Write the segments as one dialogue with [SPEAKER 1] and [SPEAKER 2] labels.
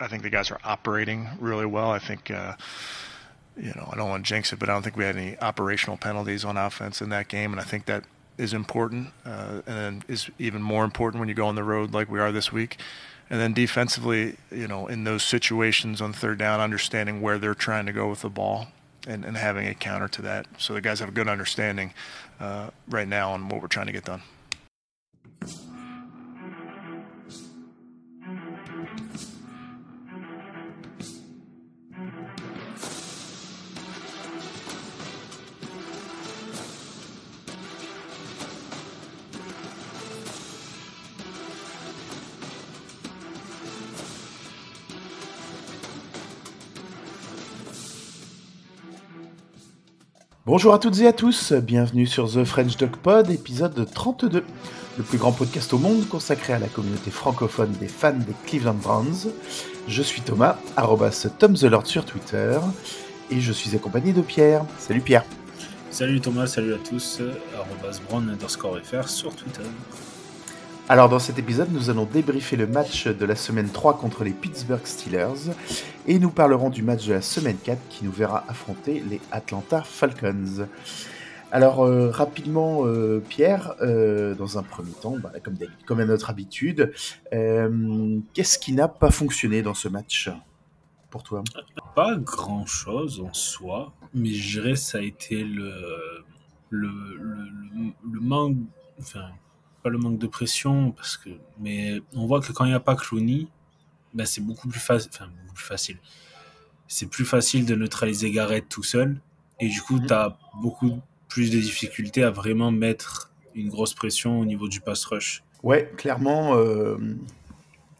[SPEAKER 1] I think the guys are operating really well. I think, uh, you know, I don't want to jinx it, but I don't think we had any operational penalties on offense in that game, and I think that is important, uh, and is even more important when you go on the road like we are this week. And then defensively, you know, in those situations on third down, understanding where they're trying to go with the ball and, and having a counter to that. So the guys have a good understanding uh, right now on what we're trying to get done.
[SPEAKER 2] Bonjour à toutes et à tous, bienvenue sur The French Dog Pod, épisode 32, le plus grand podcast au monde consacré à la communauté francophone des fans des Cleveland Browns. Je suis Thomas, arrobas Tom the Lord sur Twitter, et je suis accompagné de Pierre. Salut Pierre.
[SPEAKER 3] Salut Thomas, salut à tous, arrobas Brown underscore FR sur Twitter.
[SPEAKER 2] Alors dans cet épisode, nous allons débriefer le match de la semaine 3 contre les Pittsburgh Steelers et nous parlerons du match de la semaine 4 qui nous verra affronter les Atlanta Falcons. Alors euh, rapidement, euh, Pierre, euh, dans un premier temps, bah, comme, comme à notre habitude, qu'est-ce qui n'a pas fonctionné dans ce match pour toi?
[SPEAKER 3] Pas grand-chose en soi, mais je dirais ça a été le, le, le, le manque... Enfin, pas le manque de pression, parce que, mais on voit que quand il n'y a pas Clooney, ben c'est beaucoup plus, facile enfin, beaucoup plus facile. C'est plus facile de neutraliser Garrett tout seul. Et du coup, mhm. tu as beaucoup plus de difficultés à vraiment mettre une grosse pression au niveau du pass rush.
[SPEAKER 2] Ouais, clairement, euh,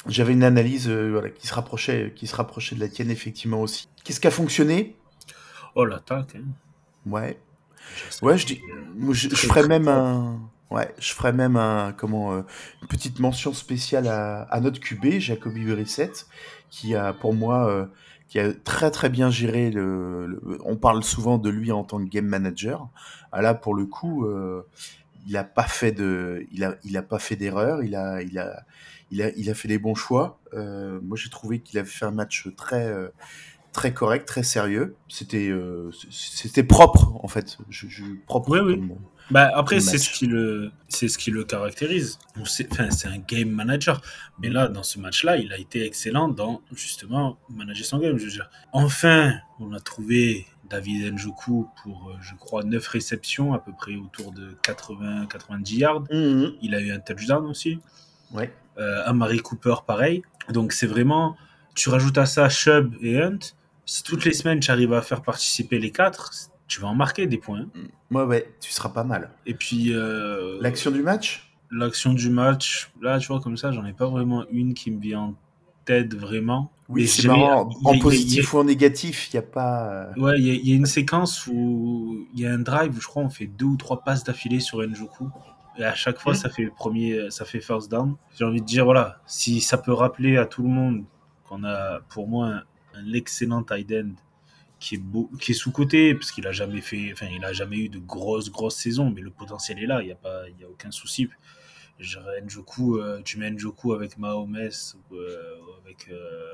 [SPEAKER 2] j'avais une analyse euh, voilà, qui, se rapprochait, qui se rapprochait de la tienne, effectivement aussi. Qu'est-ce qui a fonctionné?
[SPEAKER 3] Oh, l'attaque. Hein.
[SPEAKER 2] Ouais. Ouais, je, dis, je, je ferais même un Ouais, je ferais même un, comment, euh, une petite mention spéciale à, à notre QB, Jacoby Brissett, qui a pour moi euh, qui a très très bien géré le, On parle souvent de lui en tant que game manager. Ah, là, pour le coup, euh, il a pas fait de, il a, il a pas fait d'erreur. Il a, il a, il a, il a fait les bons choix. moi, j'ai trouvé qu'il avait fait un match très très correct, très sérieux. C'était c'était propre en fait. Je, je propre.
[SPEAKER 3] Oui, oui. Bah après, c'est ce qui le, c'est ce qui le caractérise. Enfin, c'est un game manager. Mais là, dans ce match-là, il a été excellent dans justement manager son game. Je veux dire, enfin, on a trouvé David Njoku pour, euh, je crois, 9 réceptions, à peu près autour de 80-90 yards. Mhm. Il a eu un touchdown aussi.
[SPEAKER 2] Ouais.
[SPEAKER 3] Euh, Amari Cooper, pareil. Donc c'est vraiment, tu rajoutes à ça Chubb et Hunt. Si toutes les semaines tu arrives à faire participer les quatre, tu vas en marquer des points.
[SPEAKER 2] Mm. Ouais, ouais, tu seras pas mal.
[SPEAKER 3] Et puis. Euh,
[SPEAKER 2] l'action du match?
[SPEAKER 3] L'action du match, là, tu vois, comme ça, j'en ai pas vraiment une qui me vient en tête vraiment.
[SPEAKER 2] Oui, c'est marrant. En positif ou en négatif, il n'y a pas.
[SPEAKER 3] Euh, ouais, il y, a une séquence où il y a un drive où je crois on fait deux ou trois passes d'affilée sur Njoku. Et à chaque fois, mm. ça fait premier, ça fait first down. J'ai envie de dire, voilà, si ça peut rappeler à tout le monde qu'on a, pour moi, un, un excellent tight end qui est, beau, qui est sous-côté, parce qu'il a jamais fait, enfin, il a jamais eu de grosses, grosses saisons, mais le potentiel est là, il n'y a, pas, il y a aucun souci. Njoku, euh, tu mets Njoku avec Mahomes ou euh, avec, euh,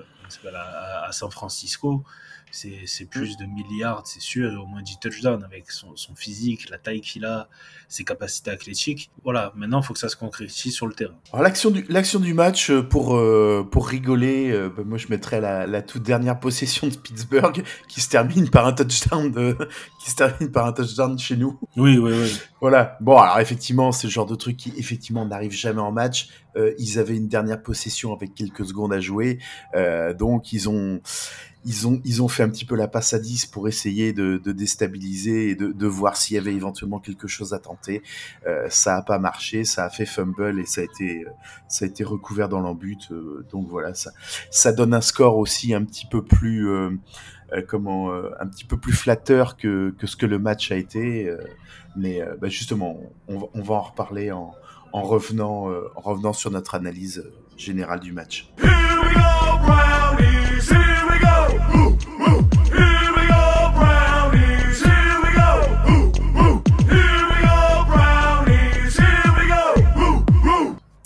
[SPEAKER 3] à, San Francisco, c'est plus de milliards, c'est sûr, et au moins 10 touchdowns avec son, physique, la taille qu'il a, ses capacités athlétiques. Voilà, maintenant, il faut que ça se concrétise sur le terrain.
[SPEAKER 2] L'action du, du match, pour, euh, pour rigoler, euh, bah, moi je mettrais la, toute dernière possession de Pittsburgh qui se termine par un touchdown, de, qui se termine par un touchdown chez nous.
[SPEAKER 3] Oui, oui, oui.
[SPEAKER 2] Voilà. Bon, alors effectivement, c'est le genre de truc qui effectivement n'arrive jamais en match. ils avaient une dernière possession avec quelques secondes à jouer, donc ils ont ils ont, ils ont fait un petit peu la passe à 10 pour essayer de, déstabiliser et de, voir s'il y avait éventuellement quelque chose à tenter. Euh, ça a pas marché, ça a fait fumble et ça a été, ça a été recouvert dans l'embut. Euh, donc voilà, ça, ça donne un score aussi un petit peu plus, euh, euh comment, euh, un petit peu plus flatteur que, que ce que le match a été. mais bah justement, on, va en reparler en, en revenant, en revenant sur notre analyse générale du match.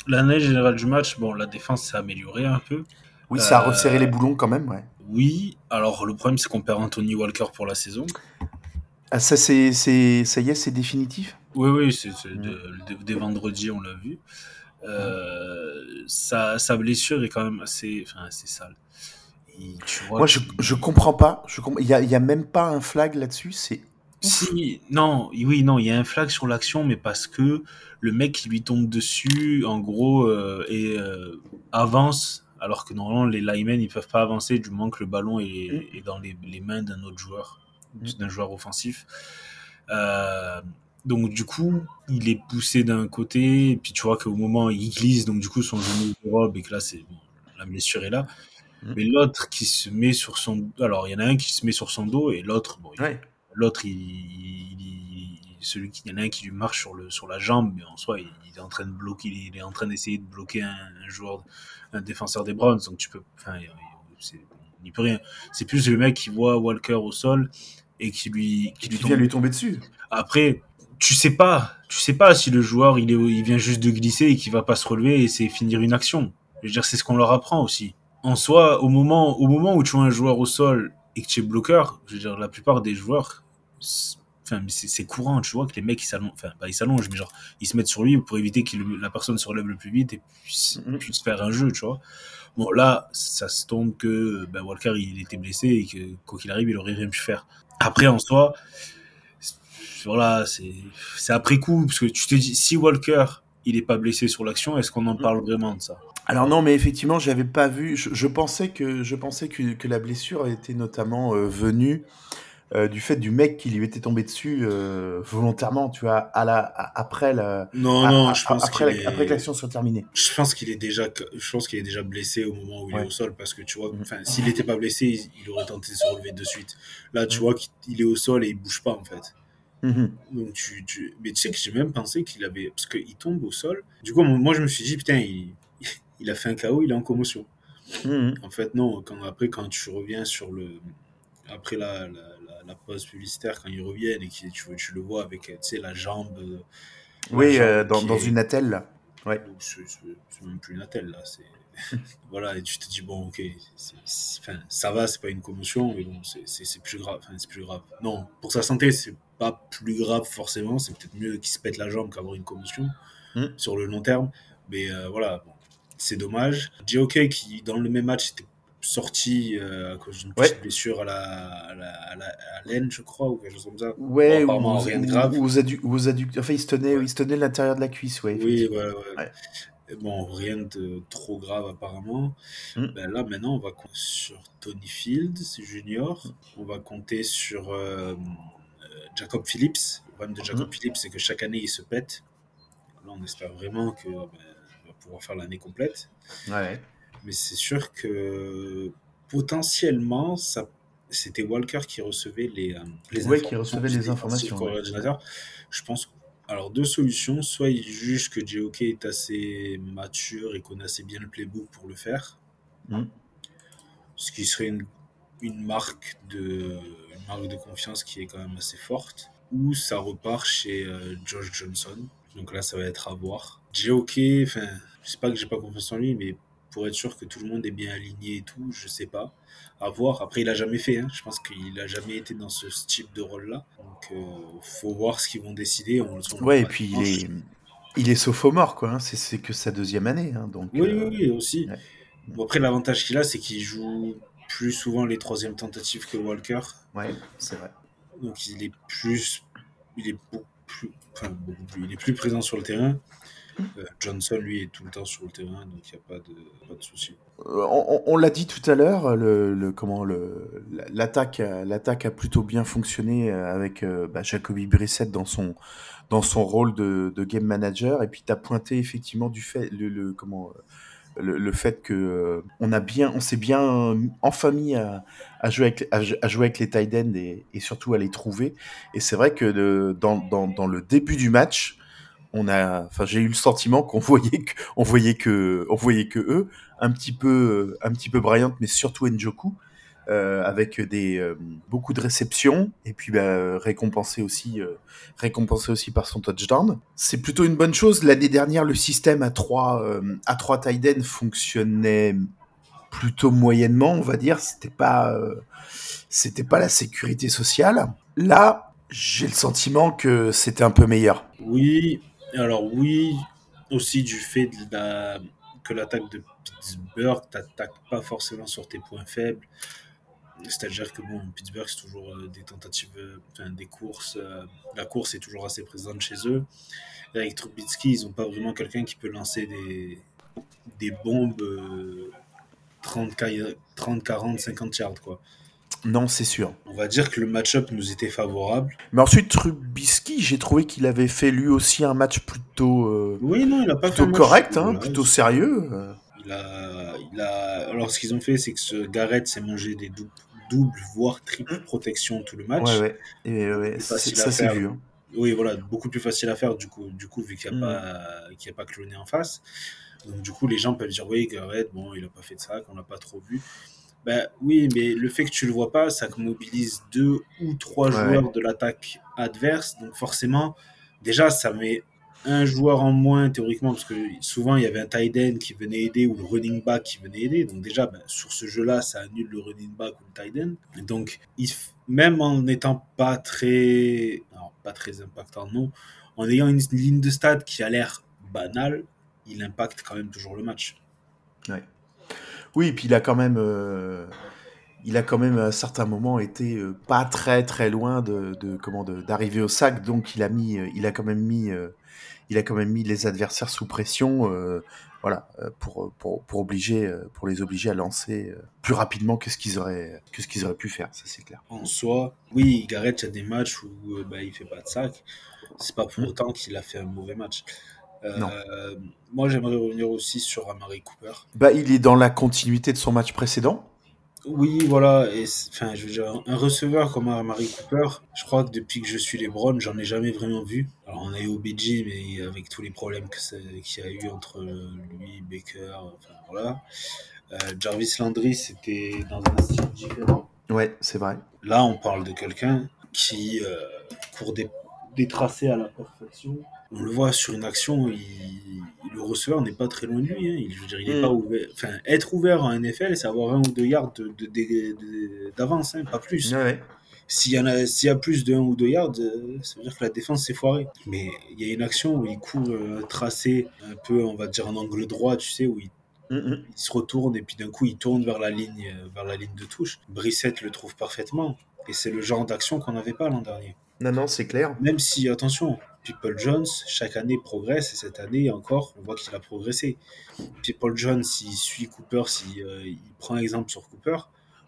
[SPEAKER 3] L'année générale du match, bon, la défense s'est améliorée un peu.
[SPEAKER 2] Oui, ça a resserré les boulons quand même, ouais.
[SPEAKER 3] Oui, alors le problème c'est qu'on perd Anthony Walker pour la saison.
[SPEAKER 2] Ah, ça, c'est, c'est, ça y est, c'est définitif?
[SPEAKER 3] Oui, oui, c'est, dès vendredi, on l'a vu. sa, sa, blessure est quand même assez, enfin, assez sale.
[SPEAKER 2] Moi, je, je comprends pas. Je Il n'y a, y a même pas un flag là-dessus. C'est
[SPEAKER 3] si, non, oui, non, il y a un flag sur l'action, mais parce que le mec qui lui tombe dessus, en gros, euh, et euh, avance, alors que normalement les linemen ils peuvent pas avancer du moment que le ballon est, mm. dans les, mains d'un autre joueur, mm. d'un joueur offensif. Euh, donc du coup, il est poussé d'un côté, et puis tu vois qu'au moment il glisse, donc du coup son genou robe et que là c'est la blessure est là. Mm. Mais l'autre qui se met sur son, alors il y en a un qui se met sur son dos et l'autre, bon, L'autre, il, celui qui, y en a un qui lui marche sur, le, sur la jambe, mais en soi, il, est en train de bloquer, il est en train d'essayer de bloquer un, joueur, un défenseur des Browns. Donc tu peux, enfin, il peut rien. C'est plus le mec qui voit Walker au sol et qui lui,
[SPEAKER 2] qui lui vient lui tomber dessus.
[SPEAKER 3] Après, tu sais pas, tu sais pas si le joueur il, est, il vient juste de glisser et qu'il va pas se relever et c'est finir une action. Je veux dire, c'est ce qu'on leur apprend aussi. En soi, au moment, au moment où tu vois un joueur au sol et que tu es bloqueur, je veux dire, la plupart des joueurs, enfin, c'est courant, tu vois, que les mecs ils s'allongent, enfin, pas ils s'allongent, mais genre, ils se mettent sur lui pour éviter que la personne se relève le plus vite et puisse, mhm. puisse, faire un jeu, tu vois. Bon, là, ça se tombe que ben, Walker il était blessé et que quoi qu'il arrive, il aurait rien pu faire. Après, en soi, voilà, c'est après coup, parce que tu te dis, si Walker il est pas blessé sur l'action, est-ce qu'on en mhm. parle vraiment de ça?
[SPEAKER 2] Alors non, mais effectivement, j'avais pas vu. Je, pensais que je pensais que, la blessure était notamment euh, venue euh, du fait du mec qui lui était tombé dessus euh, volontairement, tu vois, à la après la.
[SPEAKER 3] Non, non, je pense
[SPEAKER 2] après, après que l'action soit terminée.
[SPEAKER 3] Je pense qu'il est déjà, je pense qu'il est déjà blessé au moment où il est au sol parce que tu vois, mm. enfin, s'il n'était pas blessé, il, aurait tenté de se relever de suite. Là, tu mm. vois qu'il est au sol et il bouge pas en fait. Mm-hmm. Donc tu, tu, mais tu sais que j'ai même pensé qu'il avait parce qu'il tombe au sol. Du coup, moi je me suis dit putain, il il a fait un KO, il est en commotion. Mhm. En fait, non. Quand, après, quand tu reviens sur le. Après la, la, pause publicitaire, quand ils reviennent et que tu, tu le vois avec la jambe. Euh,
[SPEAKER 2] oui, euh, dans, dans une attelle. Ouais.
[SPEAKER 3] C'est même plus une attelle, là. voilà, et tu te dis, bon, ok, ça va, c'est pas une commotion, mais bon, c'est plus grave. c'est plus grave. Non, pour sa santé, c'est pas plus grave forcément. C'est peut-être mieux qu'il se pète la jambe qu'avoir une commotion mhm. sur le long terme. Mais euh, voilà, bon, c'est dommage. JOK qui, dans le même match, était sorti euh, à cause d'une petite blessure à la, à la, à laine, je crois, ou quelque chose comme ça.
[SPEAKER 2] Ouais, ou, rien de grave. Ou, aux adducteurs. Enfin, il se tenait, il se tenait l'intérieur de la cuisse, ouais.
[SPEAKER 3] Oui, ouais, ouais. Bon, rien de trop grave apparemment. Hmm. Ben là, maintenant, on va compter sur Tony Fields, junior. On va compter sur euh, Jacob Phillips. Le problème de Jacob hmm. Phillips, c'est que chaque année, il se pète. Là, on espère vraiment que ben, pouvoir faire l'année complète.
[SPEAKER 2] Ouais.
[SPEAKER 3] Mais c'est sûr que potentiellement, ça, c'était Walker qui recevait les, euh, les
[SPEAKER 2] ouais, qui recevait les informations.
[SPEAKER 3] Je pense. Alors, deux solutions. Soit il juge que JOK est assez mature et connaît assez bien le playbook pour le faire. Hmm. Ce qui serait une, une, marque de, une marque de confiance qui est quand même assez forte. Ou ça repart chez euh, Josh Johnson. Donc là, ça va être à voir. JOK, enfin, je sais pas que j'ai pas confiance en lui, mais pour être sûr que tout le monde est bien aligné et tout, je sais pas. À voir. Après, il a jamais fait. Hein. Je pense qu'il a jamais été dans ce type de rôle-là. Donc, euh, faut voir ce qu'ils vont décider. On,
[SPEAKER 2] ouais, et puis il est, il est sophomore, quoi. Hein. C'est que sa deuxième année. Hein. Donc,
[SPEAKER 3] oui, oui, oui, aussi. Bon, après, l'avantage qu'il a, c'est qu'il joue plus souvent les troisièmes tentatives que Walker.
[SPEAKER 2] Ouais, c'est vrai.
[SPEAKER 3] Donc, il est plus, il est beaucoup plus, enfin, beaucoup plus, il est plus présent sur le terrain. Euh, Johnson, lui, est tout le temps sur le terrain, donc il n'y a pas de, pas de souci.
[SPEAKER 2] Euh, on, l'a dit tout à l'heure, le, comment le l'attaque l'attaque a plutôt bien fonctionné euh, avec bah, Jacoby Brissett dans son dans son rôle de, de game manager et puis tu as pointé effectivement du fait le, comment le, fait que on a bien on s'est bien enfin mis à, à jouer avec à, jouer avec les tight ends et, surtout à les trouver. Et c'est vrai que dans, dans, le début du match on a, enfin, j'ai eu le sentiment qu'on voyait que, on voyait que, on voyait que eux, un petit peu, un petit peu Bryant, mais surtout Njoku, euh, avec des euh, beaucoup de réceptions et puis bah, récompensé aussi, euh, récompensé aussi par son touchdown. C'est plutôt une bonne chose. L'année dernière, le système à trois, à trois tight fonctionnait plutôt moyennement, on va dire. C'était pas, c'était pas la sécurité sociale. Là, j'ai le sentiment que c'était un peu meilleur.
[SPEAKER 3] Oui, alors oui, aussi du fait de la, que l'attaque de Pittsburgh t'attaque pas forcément sur tes points faibles. C'est-à-dire que bon, Pittsburgh, c'est toujours euh, des tentatives, euh, enfin, des courses. euh, la course est toujours assez présente chez eux. Et avec Trubitsky, ils n'ont pas vraiment quelqu'un qui peut lancer des, des bombes euh, 30, 30, 40, 50 yards. Quoi.
[SPEAKER 2] Non, c'est sûr.
[SPEAKER 3] On va dire que le match-up nous était favorable.
[SPEAKER 2] Mais ensuite, Trubisky, j'ai trouvé qu'il avait fait lui aussi un match plutôt, euh,
[SPEAKER 3] Oui, non, il a pas
[SPEAKER 2] plutôt correct, hein, plutôt sérieux.
[SPEAKER 3] Il a, il a... Alors, ce qu'ils ont fait, c'est que ce Garrett s'est mangé des dou- doubles, voire triples protections tout le match.
[SPEAKER 2] Ouais, ouais. Et, ouais,
[SPEAKER 3] C'est
[SPEAKER 2] c'est-
[SPEAKER 3] facile
[SPEAKER 2] ça
[SPEAKER 3] à
[SPEAKER 2] c'est
[SPEAKER 3] faire.
[SPEAKER 2] vu. hein.
[SPEAKER 3] Oui, voilà, beaucoup plus facile à faire du coup, du coup vu qu'il n'y a,
[SPEAKER 2] Mm.
[SPEAKER 3] pas qu'il y a pas cloné en face. Donc, du coup, les gens peuvent dire oui, Garrett, bon, il n'a pas fait de ça, qu'on l'a pas trop vu. Ben oui, mais le fait que tu le vois pas, ça mobilise deux ou trois
[SPEAKER 2] Ouais.
[SPEAKER 3] joueurs de l'attaque adverse. Donc, forcément, déjà, ça met un joueur en moins théoriquement, parce que souvent il y avait un tight qui venait aider ou le running back qui venait aider. Donc, déjà, ben, sur ce jeu-là, ça annule le running back ou le tight. Et donc, même en n'étant pas très, pas très impactant, non, en ayant une ligne de stade qui a l'air banale, il impacte quand même toujours le match.
[SPEAKER 2] Oui, et puis il a quand même, euh, il a quand même à un certain moment été euh, pas très très loin de, comment d'arriver au sac, donc il a mis, euh, il a quand même mis, il a quand même mis les adversaires sous pression, euh, voilà, euh, pour, pour pour obliger, euh, pour les obliger à lancer plus rapidement que ce qu'ils auraient, que ce qu'ils auraient pu faire, ça c'est clair.
[SPEAKER 3] En soi, oui, Garrett, il y a des matchs où bah, il fait pas de sac. C'est pas pour
[SPEAKER 2] Mm.
[SPEAKER 3] autant qu'il a fait un mauvais match. Euh,
[SPEAKER 2] Non.
[SPEAKER 3] Moi, j'aimerais revenir aussi sur Amari Cooper.
[SPEAKER 2] Bah, il est dans la continuité de son match précédent.
[SPEAKER 3] Oui, voilà. Et c'est- enfin, je veux dire, un receveur comme Amari Cooper, je crois que depuis que je suis les Browns, j'en ai jamais vraiment vu. Alors, on a eu OBJ, mais avec tous les problèmes que ça- qu'il y a eu entre lui, Baker, enfin voilà. Euh, Jarvis Landry, c'était dans un style différent.
[SPEAKER 2] Ouais, c'est vrai.
[SPEAKER 3] Là, on parle de quelqu'un qui euh, court des, des tracés à la perfection. On le voit sur une action, il- le receveur n'est pas très loin de lui. hein. Il, je veux dire, il est
[SPEAKER 2] Mm.
[SPEAKER 3] pas ouvert. Enfin, être ouvert en NFL, c'est avoir un ou deux yards de- de- de- de- d'avance, hein, pas plus.
[SPEAKER 2] Ouais.
[SPEAKER 3] S'il y, en a, s'il y a plus de 1 ou 2 yards, euh, ça veut dire que la défense s'est foirée. Mais il y a une action où il court euh, tracé un peu, on va dire, en angle droit, tu sais, où il il se retourne et puis d'un coup il tourne vers la ligne euh, vers la ligne de touche. Brissette le trouve parfaitement et c'est le genre d'action qu'on n'avait pas l'an dernier.
[SPEAKER 2] Non, non, c'est clair.
[SPEAKER 3] Même si attention, People Jones chaque année progresse et cette année encore on voit qu'il a progressé. People Jones s'il suit Cooper, si euh, il prend exemple sur Cooper,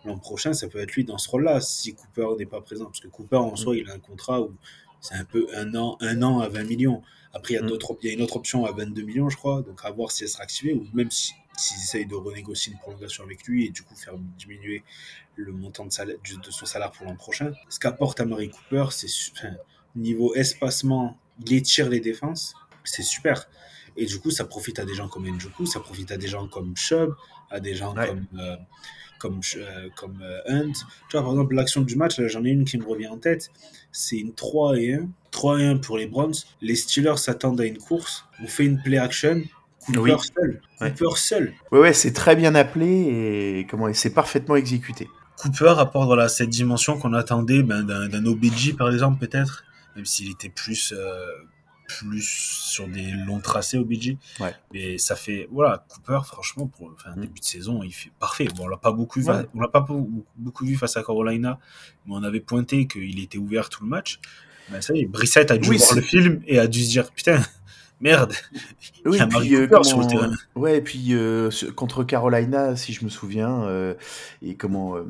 [SPEAKER 3] l'an prochain ça peut être lui dans ce rôle-là si Cooper n'est pas présent parce que Cooper en soi il a un contrat où c'est un peu un an un an à 20 millions. Après il y a
[SPEAKER 2] Mm.
[SPEAKER 3] il y a une autre option à 22 millions je crois donc à voir si elle sera activée ou même si s'ils essayent de renégocier une prolongation avec lui et du coup faire diminuer le montant de, salaire, de son salaire pour l'an prochain. Ce qu'apporte Amari Cooper, c'est enfin, niveau espacement, il étire les défenses, c'est super. Et du coup, ça profite à des gens comme Njoku, ça profite à des gens comme Chubb, à des gens
[SPEAKER 2] Ouais.
[SPEAKER 3] comme, euh, comme, euh, comme euh, Hunt. Tu vois, par exemple, l'action du match, j'en ai une qui me revient en tête. C'est une 3 et 1. 3 et 1 pour les Browns. Les Steelers s'attendent à une course. On fait une play action. Cooper
[SPEAKER 2] Oui.
[SPEAKER 3] seul.
[SPEAKER 2] Ouais.
[SPEAKER 3] Cooper seul.
[SPEAKER 2] Ouais, ouais, c'est très bien appelé et comment c'est parfaitement exécuté.
[SPEAKER 3] Cooper apporte voilà, cette dimension qu'on attendait ben, d'un d'un OBJ par exemple peut-être, même s'il était plus, euh, plus sur des longs tracés OBJ.
[SPEAKER 2] Ouais.
[SPEAKER 3] Mais ça fait voilà Cooper franchement pour un
[SPEAKER 2] Mm.
[SPEAKER 3] début de saison il fait parfait. Bon on l'a pas beaucoup vu,
[SPEAKER 2] Ouais.
[SPEAKER 3] on l'a pas beaucoup, vu face à Carolina, mais on avait pointé qu'il était ouvert tout le match. Ben, ça y est, Brissette a dû
[SPEAKER 2] Oui,
[SPEAKER 3] voir le film et a dû se dire putain merde.
[SPEAKER 2] Oui,
[SPEAKER 3] Il y a
[SPEAKER 2] puis, euh,
[SPEAKER 3] Cooper sur le
[SPEAKER 2] comment-
[SPEAKER 3] terrain.
[SPEAKER 2] Ouais, et puis euh, contre Carolina, si je me souviens, euh, et comment euh,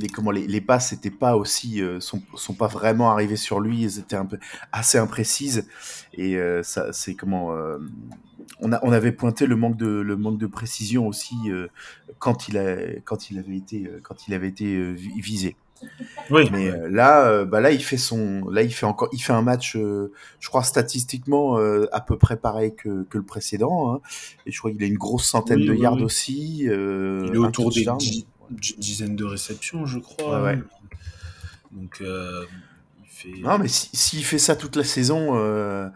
[SPEAKER 2] les comment les, les passes n'étaient pas aussi sont sont pas vraiment arrivées sur lui, elles étaient un peu assez imprécises et ça c'est comment on a on avait pointé le manque de le manque de précision aussi quand il a quand il avait été quand il avait été vi- visé.
[SPEAKER 3] Oui,
[SPEAKER 2] Mais euh, là, euh, bah là, il fait son, là, il fait encore, il fait un match, euh, je crois statistiquement euh, à peu près pareil que, que le précédent. hein. Et je crois qu'il a une grosse centaine
[SPEAKER 3] Oui,
[SPEAKER 2] de
[SPEAKER 3] oui,
[SPEAKER 2] yards
[SPEAKER 3] oui.
[SPEAKER 2] aussi. euh,
[SPEAKER 3] il est autour des
[SPEAKER 2] touchdown.
[SPEAKER 3] dix- d'une dizaine de réceptions je crois.
[SPEAKER 2] Ouais, ouais.
[SPEAKER 3] Donc euh, il fait.
[SPEAKER 2] Non, mais si- s'il fait ça toute la saison, euh,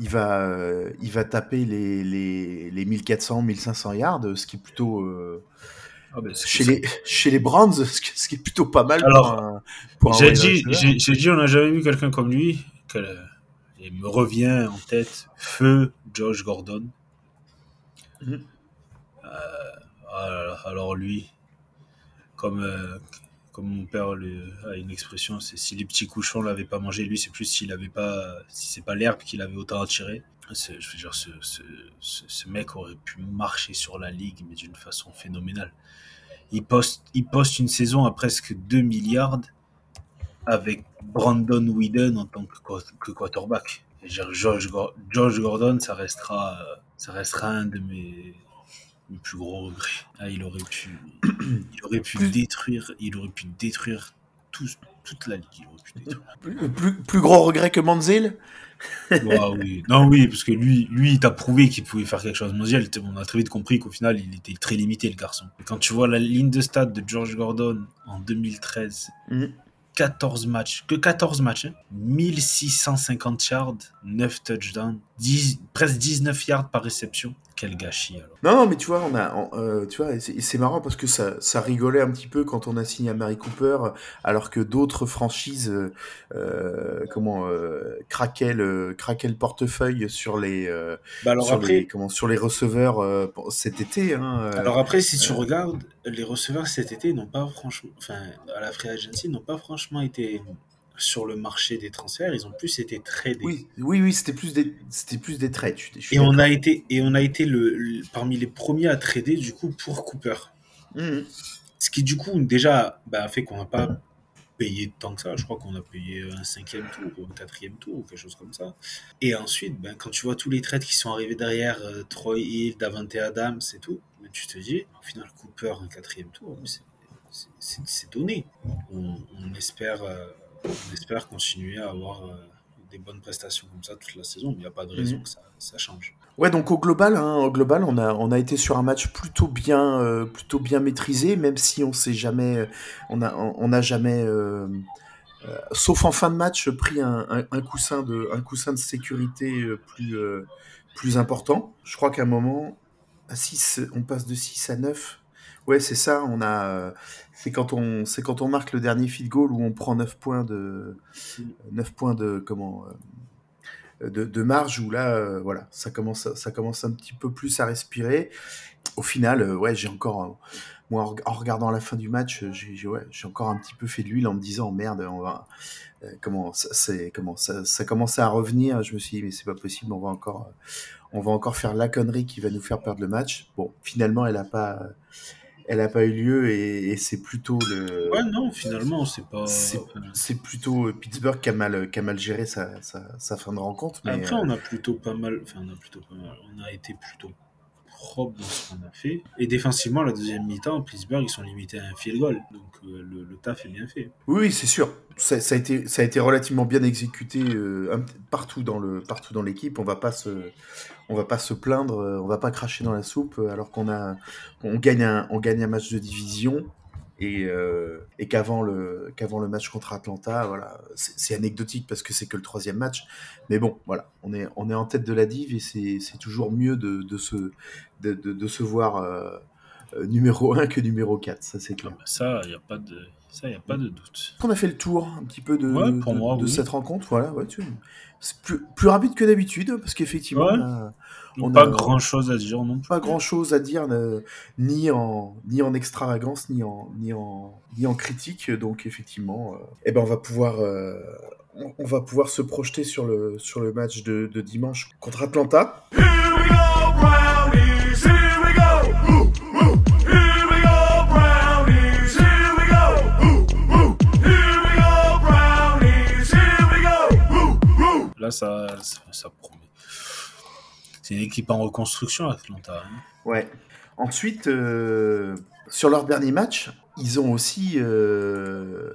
[SPEAKER 2] il va, euh, il va taper les, les, les 1400, 1500 yards, ce qui est plutôt, euh,
[SPEAKER 3] Ah ben,
[SPEAKER 2] chez les, chez les Browns, ce qui, ce qui est plutôt pas mal
[SPEAKER 3] Alors,
[SPEAKER 2] pour un, pour un
[SPEAKER 3] J'ai dit, on n'a jamais vu quelqu'un comme lui. Que, il me revient en tête feu Josh Gordon.
[SPEAKER 2] Mhm.
[SPEAKER 3] Euh, alors, alors lui, comme euh, comme mon père a une expression, c'est si les petits cochons l'avaient pas mangé, lui c'est plus s'il avait pas, si c'est pas l'herbe qu'il avait autant attiré. C'est- Je veux dire, ce, ce, ce, ce mec aurait pu marcher sur la ligue, mais d'une façon phénoménale. Il poste, il poste une saison à presque 2 milliards avec Brandon Whedon en tant que, qua- que quarterback. Et Josh Gordon, ça restera, ça restera un de mes, mes plus gros regrets. Ah, il aurait pu, il aurait pu détruire, il aurait pu détruire tout- toute la ligue.
[SPEAKER 2] Plus, plus, plus gros regret que Manziel
[SPEAKER 3] Ah oui. Non, oui, parce que lui, lui, il t'a prouvé qu'il pouvait faire quelque chose mondial. On a très vite compris qu'au final, il était très limité, le garçon. Et quand tu vois la ligne de stade de George Gordon en 2013,
[SPEAKER 2] Mhm.
[SPEAKER 3] 14 matchs, que 14 matchs, hein, 1650 yards, 9 touchdowns, 10, presque 19 yards par réception. Quel gâchis alors.
[SPEAKER 2] Non, non, mais tu vois, on a, on- euh, tu vois, et c'est marrant parce que ça, ça rigolait un petit peu quand on a signé à Mary Cooper, alors que d'autres franchises, euh, euh, comment, euh, craquaient le, craquaient le portefeuille sur les, euh,
[SPEAKER 3] Bah alors
[SPEAKER 2] sur
[SPEAKER 3] après,
[SPEAKER 2] les, comment, sur les receveurs euh, cet été. Hein, euh,
[SPEAKER 3] Alors après, si tu regardes, les receveurs cet été n'ont pas franchement, enfin, à la free agency, n'ont pas franchement été sur le marché des transferts. Ils ont plus été tradés.
[SPEAKER 2] oui, oui, oui, c'était plus des, c'était plus des trades. je je
[SPEAKER 3] Et on a été, et on a été le, le- parmi les premiers à trader du coup pour Cooper.
[SPEAKER 2] Mhm.
[SPEAKER 3] Ce qui du coup déjà bah, a fait qu'on n'a pas payé tant que ça. Je crois qu'on a payé un cinquième tour ou un quatrième tour ou quelque chose comme ça. Et ensuite, ben, quand tu vois tous les trades qui sont arrivés derrière, euh, Troy Hill, Davante Adams et tout, ben, tu te dis, au final, Cooper un quatrième tour, c'est- donné. On, on espère, euh, on espère continuer à avoir euh, des bonnes prestations comme ça toute la saison, mais il n'y a pas de raison
[SPEAKER 2] Mhm.
[SPEAKER 3] que ça, ça change.
[SPEAKER 2] Ouais, donc au global, hein, au global, on a, on a été sur un match plutôt bien, euh, plutôt bien maîtrisé, même si on s'est jamais, euh, on a, on on a jamais, euh, euh, sauf en fin de match, pris un, un, un coussin de, un coussin de sécurité plus, plus important. Je crois qu'à un moment, à 6, on passe de 6 à 9. C'est ça. On a, euh, c'est quand on, c'est quand on marque le dernier field goal où on prend 9 points de, 9 points de, comment, euh, de, marge où là, euh, voilà, ça commence, ça commence un petit peu plus à respirer. Au final, ouais, j'ai encore, moi, en, reg- en regardant la fin du match, j'ai, ouais, encore un petit peu fait de l'huile en me disant, merde, on va, comment, ça, c'est, comment, ça, ça commençait à revenir. Je me suis dit, mais c'est pas possible, on va encore, on va encore faire la connerie qui va nous faire perdre le match. Bon, finalement, elle a pas, elle a pas eu lieu et, et c'est plutôt le,
[SPEAKER 3] Ouais, non, finalement, c'est pas.
[SPEAKER 2] c'est plutôt euh, Pittsburgh qui a mal, qui a mal géré sa, sa, sa fin de rencontre. Mais,
[SPEAKER 3] Après,
[SPEAKER 2] euh,
[SPEAKER 3] on a plutôt pas mal. Enfin, on a plutôt pas mal. On a été plutôt propre dans ce qu'on a fait. Et défensivement, la deuxième mi-temps, Pittsburgh, ils sont limités à un field goal. Donc, euh, le, taf est bien fait.
[SPEAKER 2] Oui, c'est sûr. Ça, a été, ça a été relativement bien exécuté euh, partout dans l'équipe. On va va pas se plaindre, euh, on va pas cracher dans la soupe alors qu'on a, on gagne gagne un match de division et, euh, et qu'avant le, qu'avant le match contre Atlanta, voilà, c'est anecdotique parce que c'est que le troisième match. Mais bon, voilà, on est, on est en tête de la div et c'est, toujours mieux de, de se, de, de, de se voir euh, euh, numéro 1 que numéro 4, ça c'est clair.
[SPEAKER 3] Ah bah, ça, il n'y a pas de. Ça, y a pas de doute.
[SPEAKER 2] On a fait le tour un petit peu de,
[SPEAKER 3] Ouais, pour
[SPEAKER 2] de,
[SPEAKER 3] moi,
[SPEAKER 2] de
[SPEAKER 3] oui.
[SPEAKER 2] cette rencontre? Voilà, ouais, c'est plus, plus rapide que d'habitude parce qu'effectivement,
[SPEAKER 3] Ouais.
[SPEAKER 2] On
[SPEAKER 3] pas
[SPEAKER 2] a-
[SPEAKER 3] grand chose à dire non plus.
[SPEAKER 2] pas grand chose à dire, ni en ni en extravagance, ni en ni en ni en critique. Donc effectivement, euh, eh ben on va pouvoir euh, on, on va pouvoir se projeter sur le sur le match de, de dimanche contre Atlanta.
[SPEAKER 4] Here we go, Brownies, here we go. Ooh, ooh. Here we go, Brownies, here we go. Ooh, ooh. Here we go, Brownies, here we go. Ooh, ooh.
[SPEAKER 3] Là, ça, ça, ça promet. C'est une équipe en reconstruction, Atlanta. hein.
[SPEAKER 2] Ouais. Ensuite, euh, sur leur dernier match, ils ont aussi, euh,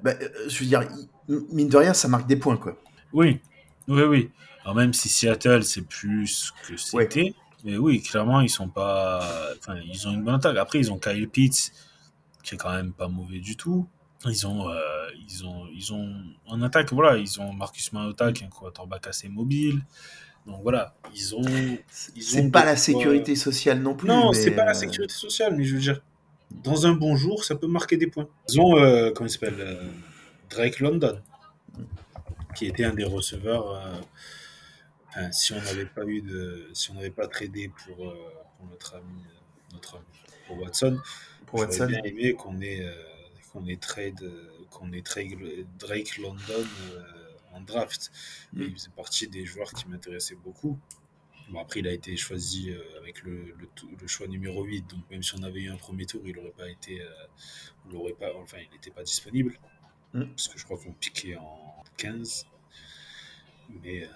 [SPEAKER 2] bah, euh, je veux dire, mine de rien, ça marque des points quoi.
[SPEAKER 3] Oui, oui, oui. Alors même si Seattle, c'est plus que c'était. Mais oui, clairement, ils sont pas. Enfin, ils ont une bonne attaque. Après, ils ont Kyle Pitts, qui est quand même pas mauvais du tout. Ils ont, euh, ils ont, ils ont en attaque, voilà, ils ont Marcus Mariota, qui est un quarterback assez mobile. Donc voilà, ils ont. ils
[SPEAKER 2] C'est
[SPEAKER 3] ont
[SPEAKER 2] pas la sécurité sociale non plus.
[SPEAKER 3] Non,
[SPEAKER 2] mais,
[SPEAKER 3] c'est pas la sécurité sociale, mais je veux dire, dans un bon jour, ça peut marquer des points. Ils ont, euh, comment il s'appelle euh, Drake London, qui était un des receveurs. euh, enfin, si on n'avait pas eu de, si on n'avait pas tradé pour, euh, pour notre ami, notre ami, pour Watson,
[SPEAKER 2] Pour
[SPEAKER 3] j'aurais
[SPEAKER 2] Watson.
[SPEAKER 3] bien aimé qu'on ait, euh, qu'on ait trade, qu'on ait trade Drake London euh, en draft.
[SPEAKER 2] Mm.
[SPEAKER 3] il faisait partie des joueurs qui m'intéressaient beaucoup. Bon, après, il a été choisi euh, avec le, le, tou- le choix numéro 8, donc même si on avait eu un premier tour, il n'aurait pas été, euh, pas, enfin, il n'était pas disponible,
[SPEAKER 2] Mm.
[SPEAKER 3] parce que je crois qu'on piquait en 15. Mais euh,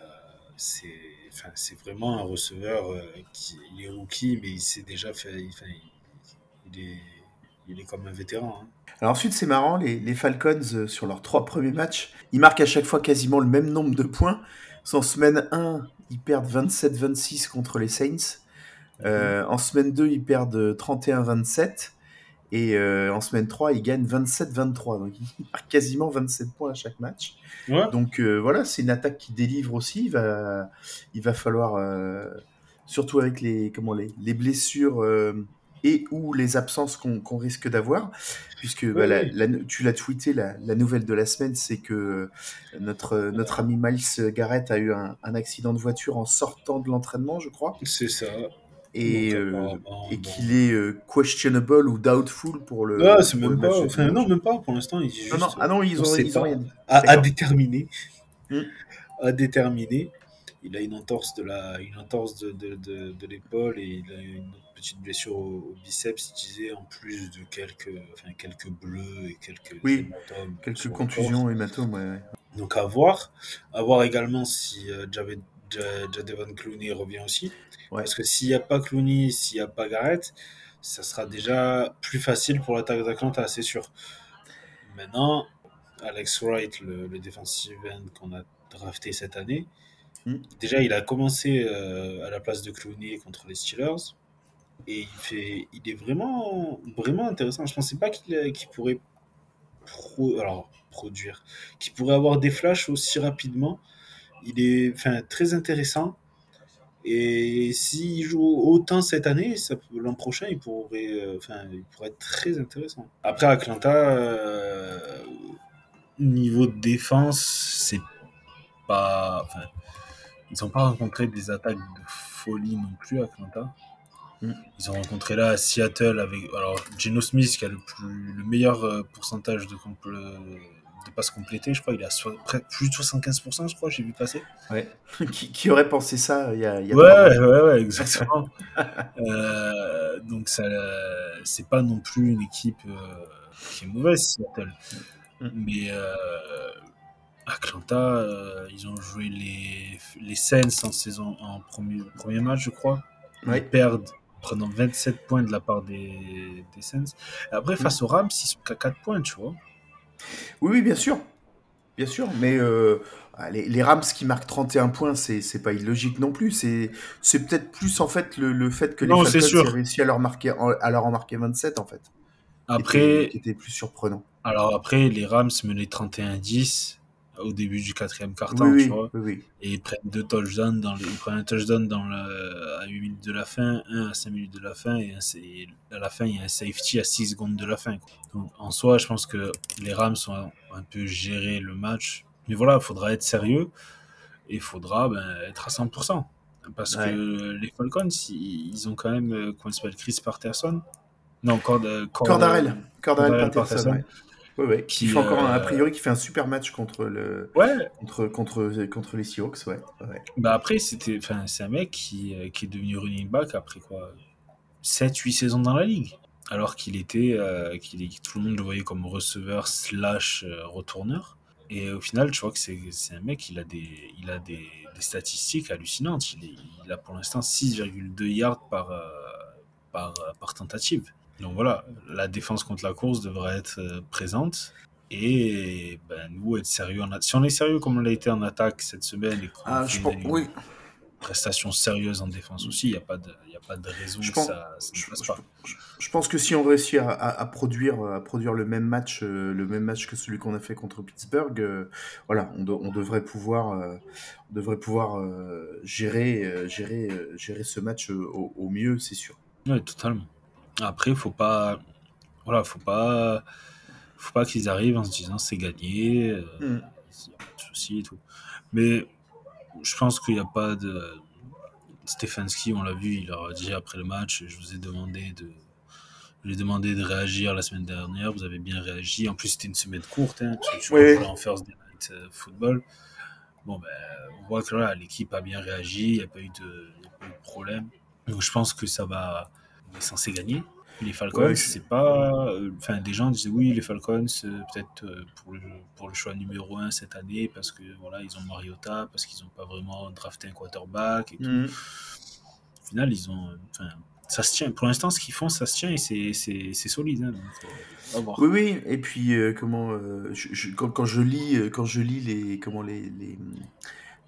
[SPEAKER 3] c'est, enfin, vraiment un receveur euh, qui il est rookie, mais il s'est déjà fait, il- enfin, il, il est, il est comme un vétéran. hein.
[SPEAKER 2] Alors ensuite, c'est marrant, les, les Falcons, euh, sur leurs trois premiers matchs, ils marquent à chaque fois quasiment le même nombre de points. En semaine 1, ils perdent 27-26 contre les Saints. Euh, en semaine 2, ils perdent 31-27. Et euh, en semaine 3, ils gagnent 27-23. Donc ils marquent quasiment 27 points à chaque match.
[SPEAKER 3] Ouais.
[SPEAKER 2] Donc voilà, c'est une attaque qui délivre aussi. Il va, il va falloir, surtout avec les, comment, les, les blessures et ou les absences qu'on risque d'avoir, puisque bah, la-
[SPEAKER 3] oui.
[SPEAKER 2] la- tu l'as tweeté, la, la nouvelle de la semaine, c'est que notre, notre ami Miles Garrett a eu un, un accident de voiture en sortant de l'entraînement, je crois,
[SPEAKER 3] C'est ça.
[SPEAKER 2] et, euh, et qu'il est euh, questionable ou doubtful pour le.
[SPEAKER 3] Ah, c'est même pas. Enfin, non, même pas pour l'instant. Juste
[SPEAKER 2] non, non, ah non, ils
[SPEAKER 3] on
[SPEAKER 2] ont, ils ont
[SPEAKER 3] pas.
[SPEAKER 2] rien dit.
[SPEAKER 3] à, déterminer.
[SPEAKER 2] Hmm.
[SPEAKER 3] À déterminer. Il a une entorse de la, une entorse de, de, de, de l'épaule et il a une petite blessure au, au biceps. Il disait en plus de quelques, enfin quelques bleus et quelques
[SPEAKER 2] Oui,
[SPEAKER 3] hématomes
[SPEAKER 2] Quelques contusions, hématomes, ouais, ouais.
[SPEAKER 3] Donc à voir, à voir également si euh, Javed, Clooney revient aussi.
[SPEAKER 2] Ouais.
[SPEAKER 3] Parce que s'il n'y a pas Clooney, s'il n'y a pas Garrett, ça sera déjà plus facile pour l'attaque d'Atlanta, c'est sûr. Maintenant, Alex Wright, le, le defensive end qu'on a drafté cette année,
[SPEAKER 2] Mm.
[SPEAKER 3] déjà il a commencé euh, à la place de Clooney contre les Steelers et il est vraiment, vraiment intéressant. Je pensais pas qu'il euh, pourrait produire, qu'il pourrait avoir des flashs aussi rapidement. Il est, enfin, très intéressant. Et s'il joue autant cette année, l'an prochain, il pourrait, euh, enfin, il pourrait être très intéressant. Après, Atlanta, euh, niveau de défense, c'est pas. Enfin, ils n'ont pas rencontré des attaques de folie non plus à Atlanta.
[SPEAKER 2] Mm.
[SPEAKER 3] Ils ont rencontré là à Seattle avec alors Geno Smith qui a le plus le meilleur euh, pourcentage de, compl- de passes complétées, je crois, il a so- près- plus de 75%, je crois, j'ai vu passer.
[SPEAKER 2] Ouais. qui, qui aurait pensé ça euh, il y a, il y a
[SPEAKER 3] Ouais, ouais, ouais, exactement. Euh, donc ça, euh, c'est pas non plus une équipe euh, qui est mauvaise, Seattle.
[SPEAKER 2] Mm.
[SPEAKER 3] Mais euh, Atlanta, euh, ils ont joué les, les Saints en saison en premier, premier match, je crois.
[SPEAKER 2] Ouais.
[SPEAKER 3] Ils perdent en prenant 27 points de la part des, des Saints. Et après, face aux Rams, ils sont qu'à 4 points, tu vois.
[SPEAKER 2] Oui, oui, bien sûr. Bien sûr, mais euh, ah, les, les Rams qui marquent 31 points, c'est pas illogique non plus. C'est peut-être plus en fait le, le fait que
[SPEAKER 3] Non,
[SPEAKER 2] les Falcons aient réussi à leur, marquer, à leur en marquer 27 en fait. qui
[SPEAKER 3] Après,
[SPEAKER 2] était, qui était plus surprenant.
[SPEAKER 3] alors après, les Rams menaient 31-10 au début du quatrième quart-temps,
[SPEAKER 2] Oui,
[SPEAKER 3] tu vois.
[SPEAKER 2] oui, oui.
[SPEAKER 3] Et ils prennent deux touchdowns dans le, ils prennent un touchdown dans le, à 8 minutes de la fin, un à 5 minutes de la fin, et un, et à la fin, il y a un safety à 6 secondes de la fin. quoi. Donc, en soi, je pense que les Rams ont un, peu géré le match. Mais voilà, il faudra être sérieux et il faudra ben, être à 100%. Parce
[SPEAKER 2] Ouais.
[SPEAKER 3] que les Falcons, ils, ils ont quand même, euh, comment s'appelle, Chris Patterson Non, Cord, euh, Cord-
[SPEAKER 2] Cordarel, Cordarel
[SPEAKER 3] Cordarel
[SPEAKER 2] Patterson,
[SPEAKER 3] Patterson.
[SPEAKER 2] ouais. Ouais, ouais, qui, fait encore un, a
[SPEAKER 3] euh,
[SPEAKER 2] priori qui fait un super match contre le
[SPEAKER 3] Ouais,
[SPEAKER 2] contre contre contre les Seahawks, ouais. ouais.
[SPEAKER 3] Bah après, c'était, enfin, c'est un mec qui, euh, qui est devenu running back après quoi 7-8 saisons dans la ligue. Alors qu'il était, euh, qu'il tout le monde le voyait comme receveur slash euh, retourneur. Et au final, tu vois que c'est, c'est un mec, il a des, il a des, des statistiques hallucinantes. Il, est- il a pour l'instant 6,2 yards par, euh, par, par tentative. Donc voilà, la défense contre la course devrait être euh, présente. Et ben, nous, être sérieux en a- Si on est sérieux comme on l'a été en attaque cette semaine et
[SPEAKER 2] Ah, je pense, oui.
[SPEAKER 3] prestations sérieuses en défense aussi. Il n'y a, pas de- y a pas de raison
[SPEAKER 2] Je
[SPEAKER 3] que
[SPEAKER 2] pense-
[SPEAKER 3] ça, ça ne
[SPEAKER 2] Je,
[SPEAKER 3] passe
[SPEAKER 2] je-
[SPEAKER 3] pas.
[SPEAKER 2] je- pense que si on réussit à, à- à produire, à produire le même match, euh, le même match que celui qu'on a fait contre Pittsburgh, euh, voilà, on, de- on devrait pouvoir, euh, on devrait pouvoir euh, gérer, euh, gérer, euh, gérer ce match euh, au, au mieux, c'est sûr.
[SPEAKER 3] Oui, totalement. Après, faut pas, voilà, faut pas, faut pas qu'ils arrivent en se disant c'est gagné, euh, il
[SPEAKER 2] Mm.
[SPEAKER 3] n'y a pas de souci et tout. Mais je pense qu'il n'y a pas de. Stefanski, on l'a vu, il leur a dit après le match, je vous ai demandé de, je lui ai demandé de réagir la semaine dernière, vous avez bien réagi. En plus, c'était une semaine courte, hein, tu, tu
[SPEAKER 2] Oui.
[SPEAKER 3] en first night euh, football. Bon, ben, on voit que là, l'équipe a bien réagi, il n'y a pas eu de, il y a pas eu de problème. Donc, je pense que ça va, on est censé gagner. Les Falcons,
[SPEAKER 2] Ouais,
[SPEAKER 3] c'est pas. euh, Enfin, des gens disaient oui, les Falcons, euh, peut-être euh, pour, le, pour le choix numéro un cette année, parce que voilà, ils ont Mariota, parce qu'ils n'ont pas vraiment drafté un quarterback. Et tout.
[SPEAKER 2] Mm.
[SPEAKER 3] Au final, ils ont. Enfin, ça se tient. Pour l'instant, ce qu'ils font, ça se tient et c'est- solide. Hein, donc, euh.
[SPEAKER 2] Oui, oui. Et puis euh, comment, euh, je, je- quand, quand je lis, quand je lis les, comment les, les,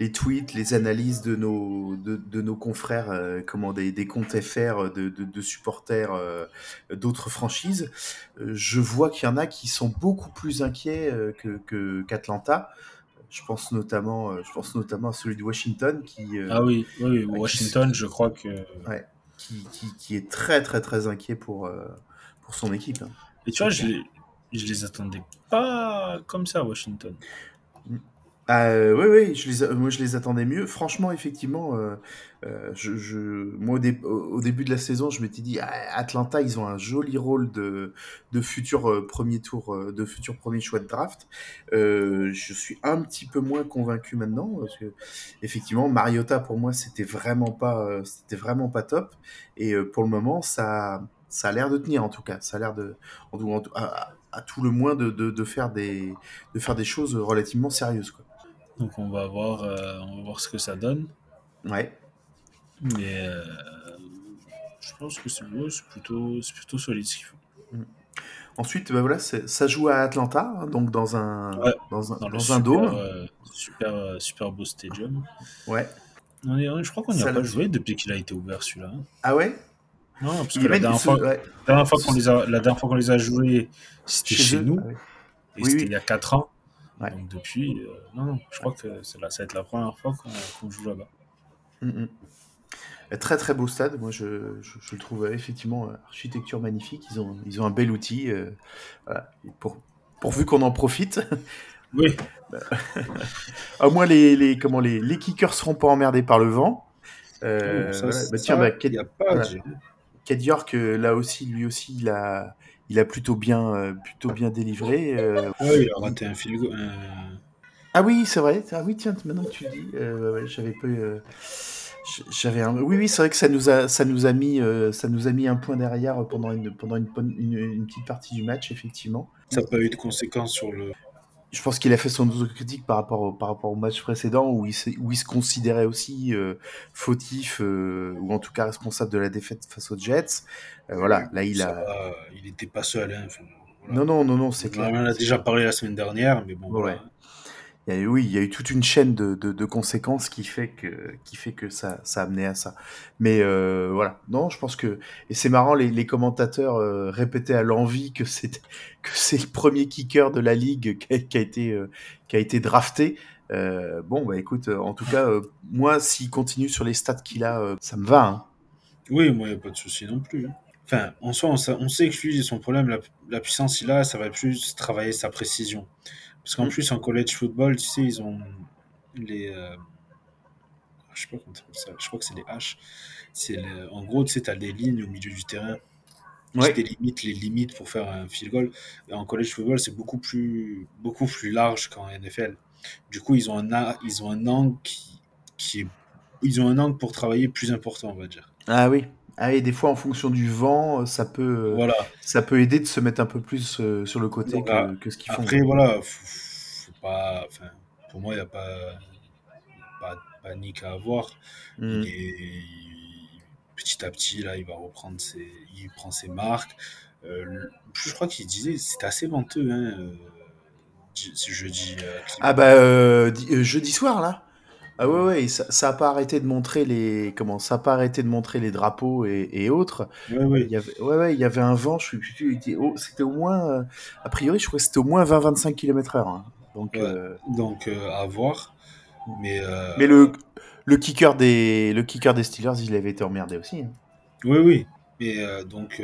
[SPEAKER 2] les tweets, les analyses de nos, de, de nos confrères, euh, comment des, des comptes FR de, de, de supporters euh, d'autres franchises, euh, je vois qu'il y en a qui sont beaucoup plus inquiets que qu'Atlanta. je pense notamment, je pense notamment à celui de Washington qui,
[SPEAKER 3] Ah oui, oui, oui,
[SPEAKER 2] qui-
[SPEAKER 3] Washington, je crois que.
[SPEAKER 2] qui, qui, qui est très très très inquiet pour, pour son équipe. hein.
[SPEAKER 3] Et tu vois, je les, je les attendais pas comme ça, Washington.
[SPEAKER 2] Ah, euh, oui, oui, je les, moi je les attendais mieux. Franchement, effectivement, euh, euh, je, je, moi au, dé- au- au début de la saison, je m'étais dit, ah, Atlanta, ils ont un joli rôle de, de futur euh, premier tour, euh, de futur premier choix de draft. Je suis un petit peu moins convaincu maintenant parce que effectivement, Mariota pour moi, c'était vraiment pas, c'était vraiment pas top. Et pour le moment, ça, ça a l'air de tenir en tout cas. Ça a l'air de, en en à- à tout le moins de, de, de faire des, de faire des choses relativement sérieuses, quoi.
[SPEAKER 3] Donc on va voir, euh, on va voir ce que ça donne.
[SPEAKER 2] Ouais.
[SPEAKER 3] Mais euh, je pense que c'est plutôt, c'est plutôt solide ce qu'il faut.
[SPEAKER 2] Ensuite, bah voilà, ça joue à Atlanta, hein, donc dans un,
[SPEAKER 3] Ouais,
[SPEAKER 2] dans un,
[SPEAKER 3] Dans,
[SPEAKER 2] dans
[SPEAKER 3] super,
[SPEAKER 2] un dôme.
[SPEAKER 3] euh, super, super beau stadium.
[SPEAKER 2] Ouais.
[SPEAKER 3] On est- je crois qu'on n'y a pas joué depuis qu'il a été ouvert celui-là. hein.
[SPEAKER 2] Ah ouais?
[SPEAKER 3] Non, parce que la dernière, fois,
[SPEAKER 2] ouais,
[SPEAKER 3] la dernière fois qu'on les a, la dernière fois qu'on les a joués, c'était chez, nous.
[SPEAKER 2] Ah ouais.
[SPEAKER 3] Et
[SPEAKER 2] Oui,
[SPEAKER 3] c'était
[SPEAKER 2] oui.
[SPEAKER 3] il y a 4 ans.
[SPEAKER 2] Ouais.
[SPEAKER 3] Donc depuis, euh, non, je crois que ça va être la première fois qu'on joue là-bas.
[SPEAKER 2] Mm, mm. Euh, Très très beau stade, moi je, je, je le trouve euh, effectivement architecture magnifique, ils ont, ils ont un bel outil, euh, voilà. Pour, pourvu qu'on en profite.
[SPEAKER 3] Oui,
[SPEAKER 2] Au moins les, les, comment, les, les kickers seront pas emmerdés par le vent. Euh,
[SPEAKER 3] Oh, ça,
[SPEAKER 2] voilà. Bah, tiens, bah, Ked-
[SPEAKER 3] a pas.
[SPEAKER 2] voilà. Ked York, là aussi, lui aussi, il a, il a plutôt bien, euh, plutôt bien délivré. euh,
[SPEAKER 3] Ouais, il a raté un fil.
[SPEAKER 2] Ah oui, c'est vrai. Ah oui, tiens, maintenant que tu le dis, euh, ouais, j'avais pas. eu, euh, j'avais un... Oui, oui, c'est vrai que ça nous a, ça nous a mis, euh, ça nous a mis un point derrière pendant une, pendant une, une petite partie du match, effectivement.
[SPEAKER 3] Ça n'a pas eu de conséquences sur le.
[SPEAKER 2] Je pense qu'il a fait son autocritique par rapport au, par rapport au match précédent où il, où il se considérait aussi euh, fautif euh, ou en tout cas responsable de la défaite face aux Jets. Euh, voilà, là il a.
[SPEAKER 3] il n'était pas seul. Hein, enfin, voilà.
[SPEAKER 2] Non, non, non, non, c'est
[SPEAKER 3] On
[SPEAKER 2] clair.
[SPEAKER 3] en a déjà parlé la semaine dernière, mais bon.
[SPEAKER 2] Ouais.
[SPEAKER 3] voilà.
[SPEAKER 2] Il y a oui, il y a eu toute une chaîne de, conséquences qui fait que, ça, a amené à ça. Mais euh, voilà, non, je pense que et c'est marrant, les, commentateurs euh, répétaient à l'envi que c'est le premier kicker de la ligue qui a, euh, été drafté. Bon, bah écoute, en tout cas, moi, s'il continue sur les stats qu'il a, ça me va. Hein.
[SPEAKER 3] Oui, moi, il n'y a pas de souci non plus. hein. Enfin, en soi, on, sa- on sait que lui, son problème, la puissance qu'il a, ça va plus travailler sa précision. Parce qu'en
[SPEAKER 2] Mm.
[SPEAKER 3] plus, en college football, tu sais, ils ont les. euh, je sais pas comment ça. Je crois que c'est les H. C'est le- en gros, tu sais, tu as des lignes au milieu du terrain
[SPEAKER 2] Ouais.
[SPEAKER 3] qui délimitent les limites pour faire un field goal. Et en college football, c'est beaucoup plus, beaucoup plus large qu'en NFL. Du coup, ils ont un, a- ils ont un angle qui, qui est. Ils ont un angle pour travailler plus important, on va dire.
[SPEAKER 2] Ah oui. Ah et des fois, en fonction du vent, euh, ça peut, euh,
[SPEAKER 3] Voilà.
[SPEAKER 2] ça peut aider de se mettre un peu plus euh, sur le côté
[SPEAKER 3] Donc,
[SPEAKER 2] que, que ce qu'ils font.
[SPEAKER 3] Après, voilà, faut, faut pas, enfin, pour moi, il n'y a pas, pas de panique à avoir.
[SPEAKER 2] Mm.
[SPEAKER 3] Est- petit à petit, là, il va reprendre ses, il prend ses marques. Euh, je crois qu'il disait, c'était assez venteux, hein, jeudi. euh.
[SPEAKER 2] Ah bah di- jeudi soir là. Ah ouais, ouais, ça, ça a pas arrêté de montrer les comment ça a pas arrêté de montrer les drapeaux et, et autres.
[SPEAKER 3] Ouais,
[SPEAKER 2] Il
[SPEAKER 3] ouais.
[SPEAKER 2] y avait, ouais, ouais, il y avait un vent. Je suis, je il au- c'était au moins, euh, a priori, je crois que c'était au moins 20-25 km/h. hein. Donc,
[SPEAKER 3] Ouais.
[SPEAKER 2] euh,
[SPEAKER 3] Donc, euh, à voir. Mais,
[SPEAKER 2] mais le le kicker des le kicker des Steelers, il avait été emmerdé aussi. hein.
[SPEAKER 3] Oui, oui. Mais donc,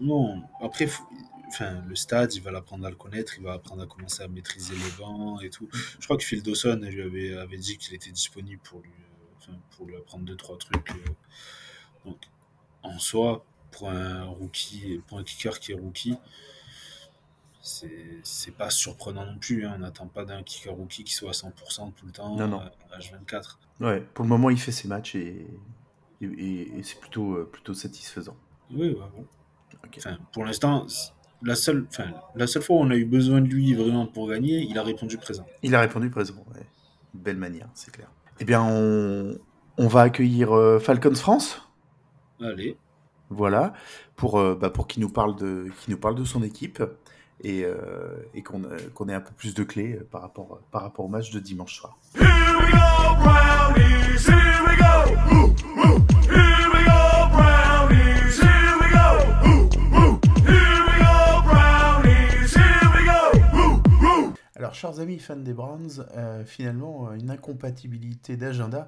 [SPEAKER 3] non. Après, faut- enfin, le stade, il va l'apprendre à le connaître, il va apprendre à commencer à maîtriser les bancs et tout. Je crois que Phil Dawson lui avait, avait dit qu'il était disponible pour lui, euh, enfin, pour lui apprendre deux, trois trucs. euh. Donc, en soi, pour un rookie, pour un kicker qui est rookie, c'est c'est pas surprenant non plus. hein. On n'attend pas d'un kicker rookie qui soit à 100% tout le temps,
[SPEAKER 2] Non, non.
[SPEAKER 3] euh, H24.
[SPEAKER 2] Ouais, pour le moment, il fait ses matchs et et, et- et c'est plutôt euh, plutôt satisfaisant.
[SPEAKER 3] Oui, ouais. Enfin, pour l'instant, la seule, enfin, la seule fois où on a eu besoin de lui vraiment pour gagner, il a répondu présent.
[SPEAKER 2] Il a répondu présent. Ouais. Belle manière, c'est clair. Eh bien, on on va accueillir euh, Falcons France.
[SPEAKER 3] Allez,
[SPEAKER 2] Voilà, pour, euh, bah, pour qu'il nous parle de, qu'il nous parle de son équipe et, euh, et qu'on euh, qu'on ait un peu plus de clés par rapport, par rapport au match de dimanche soir.
[SPEAKER 4] Here we go, Brownies.
[SPEAKER 2] Alors, chers amis fans des Browns, euh, finalement, euh, une incompatibilité d'agenda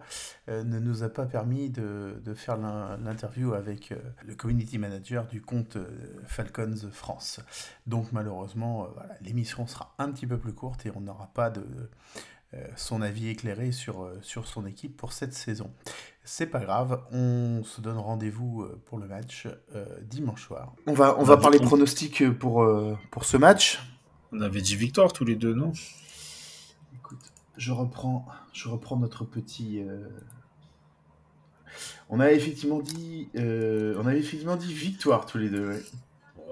[SPEAKER 2] euh, ne nous a pas permis de, de faire l'in- l'interview avec euh, le community manager du compte euh, Falcons France. Donc, malheureusement, euh, voilà, l'émission sera un petit peu plus courte et on n'aura pas de euh, son avis éclairé sur, euh, sur son équipe pour cette saison. C'est pas grave, on se donne rendez-vous pour le match euh, dimanche soir. On va, on
[SPEAKER 3] On
[SPEAKER 2] va
[SPEAKER 3] dit
[SPEAKER 2] parler pronostics pour, euh, pour ce match.
[SPEAKER 3] On avait dit victoire tous les deux, non?
[SPEAKER 2] Écoute, je reprends, je reprends notre petit. euh, On a effectivement dit, euh, on avait effectivement dit victoire tous les deux. ouais.
[SPEAKER 3] Ouais,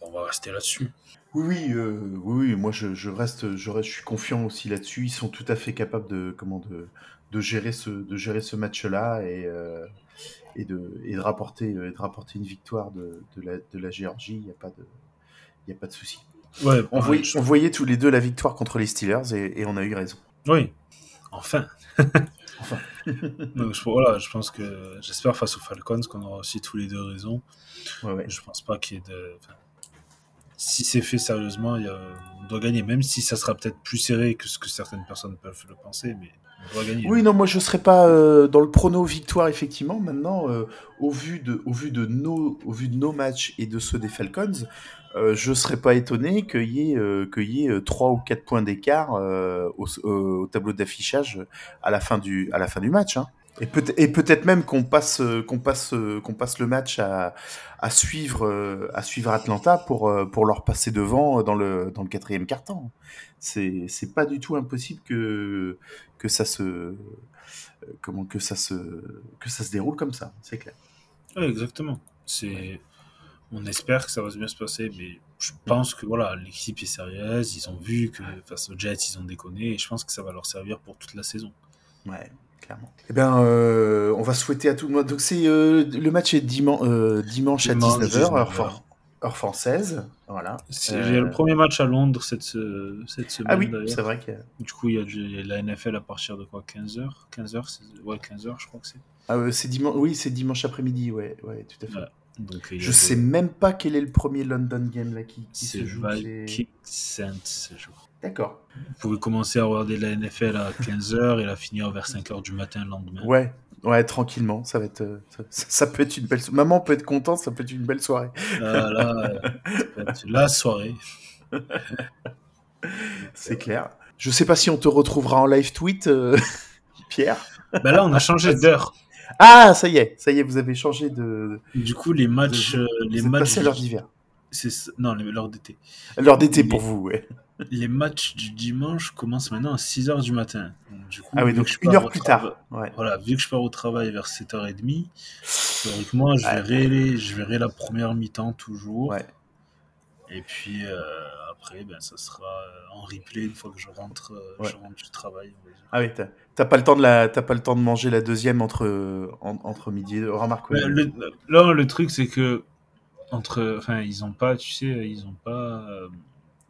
[SPEAKER 3] on va rester là-dessus.
[SPEAKER 2] Oui, oui, euh, oui, oui, moi je, je reste, je reste, je suis confiant aussi là-dessus. Ils sont tout à fait capables de, comment, de, de gérer ce, de gérer ce match-là et, euh, et de, et de rapporter, et de rapporter une victoire de, de la, de la Géorgie. Il n'y a pas de, il a pas de souci.
[SPEAKER 3] Ouais,
[SPEAKER 2] On, voyait,
[SPEAKER 3] je-
[SPEAKER 2] on voyait tous les deux la victoire contre les Steelers et, et on a eu raison.
[SPEAKER 3] Oui, enfin.
[SPEAKER 2] Enfin.
[SPEAKER 3] Donc, je, voilà, je pense que j'espère face aux Falcons qu'on aura aussi tous les deux raison.
[SPEAKER 2] Ouais, ouais.
[SPEAKER 3] Je pense pas qu'il y ait de. enfin, si c'est fait sérieusement, il y a- on doit gagner, même si ça sera peut-être plus serré que ce que certaines personnes peuvent le penser, mais.
[SPEAKER 2] Oui, non, moi je serais pas euh, dans le prono victoire effectivement. Maintenant, euh, au vu de, au vu de nos, au vu de nos matchs et de ceux des Falcons, euh, je serais pas étonné qu'il y ait, qu'il y ait euh, trois ou quatre points d'écart euh, au, au- au tableau d'affichage à la fin du, à la fin du match. hein. Et peut- et peut-être même qu'on passe, euh, qu'on passe, euh, qu'on passe le match à, à suivre, euh, à suivre Atlanta pour, pour leur passer devant dans le, dans le quatrième quart-temps. C'est, c'est pas du tout impossible que, que ça se, comment que ça se, que ça se déroule comme ça, c'est clair.
[SPEAKER 3] Ouais, exactement. C'est, on espère que ça va bien se passer, mais je pense que voilà, l'équipe est sérieuse. Ils ont vu que face aux Jets, ils ont déconné, et je pense que ça va leur servir pour toute la saison.
[SPEAKER 2] Ouais, clairement. Eh bien, euh, on va souhaiter à tout le monde. Donc, c'est euh, le match est diman- euh, dimanche,
[SPEAKER 3] Dimanche,
[SPEAKER 2] à 19h, heure,
[SPEAKER 3] 19h.
[SPEAKER 2] for- heure française. Voilà.
[SPEAKER 3] C'est-
[SPEAKER 2] Euh,
[SPEAKER 3] le premier match à Londres cette, se- cette semaine.
[SPEAKER 2] Ah oui,
[SPEAKER 3] d'ailleurs.
[SPEAKER 2] c'est vrai que.
[SPEAKER 3] Du coup, il y a la NFL à partir de quoi 15h 15h Ouais, 15h, je crois que c'est.
[SPEAKER 2] Ah, euh, c'est dimanche. Oui, c'est dimanche après-midi. Ouais, ouais, tout à fait.
[SPEAKER 3] Ouais. Donc,
[SPEAKER 2] Je sais même pas quel est le premier London game là qui, qui
[SPEAKER 3] C'est
[SPEAKER 2] se joue. c'est-
[SPEAKER 3] Vikings Saints, je crois.
[SPEAKER 2] D'accord.
[SPEAKER 3] Vous pouvez commencer à regarder la NFL à 15h et la finir vers 5h du matin le lendemain.
[SPEAKER 2] Ouais. Ouais, tranquillement, ça va être, euh, ça, ça peut être une belle. Maman peut être contente, ça peut être une belle soirée.
[SPEAKER 3] Ah, là, la soirée.
[SPEAKER 2] C'est clair. Je sais pas si on te retrouvera en live tweet, euh, Pierre.
[SPEAKER 3] Ben là, on a changé d'heure.
[SPEAKER 2] Ah, ça y est, ça y est, vous avez changé de.
[SPEAKER 3] Du coup, les matchs. Euh,
[SPEAKER 2] Vous
[SPEAKER 3] les matchs
[SPEAKER 2] l'heure d'hiver.
[SPEAKER 3] C'est- Non, l'heure d'été.
[SPEAKER 2] L'heure d'été pour vous, ouais.
[SPEAKER 3] Les matchs du dimanche commencent maintenant à 6h du matin. Donc, du coup,
[SPEAKER 2] Ah oui, donc une heure plus tard. Ouais.
[SPEAKER 3] Voilà, vu que je pars au travail vers 7h30, théoriquement, je
[SPEAKER 2] Ouais.
[SPEAKER 3] verrai, je verrai la première mi-temps toujours.
[SPEAKER 2] Ouais.
[SPEAKER 3] Et puis euh, après, ben, ça sera euh, en replay une fois que je rentre, euh,
[SPEAKER 2] Ouais.
[SPEAKER 3] je rentre du travail.
[SPEAKER 2] Ah oui, t'as pas le temps de la, pas le temps de manger la deuxième entre en- entre midi. Remarque. ouais.
[SPEAKER 3] Ben, le, là, le truc, c'est que entre, enfin, ils ont pas, tu sais, ils ont pas, euh,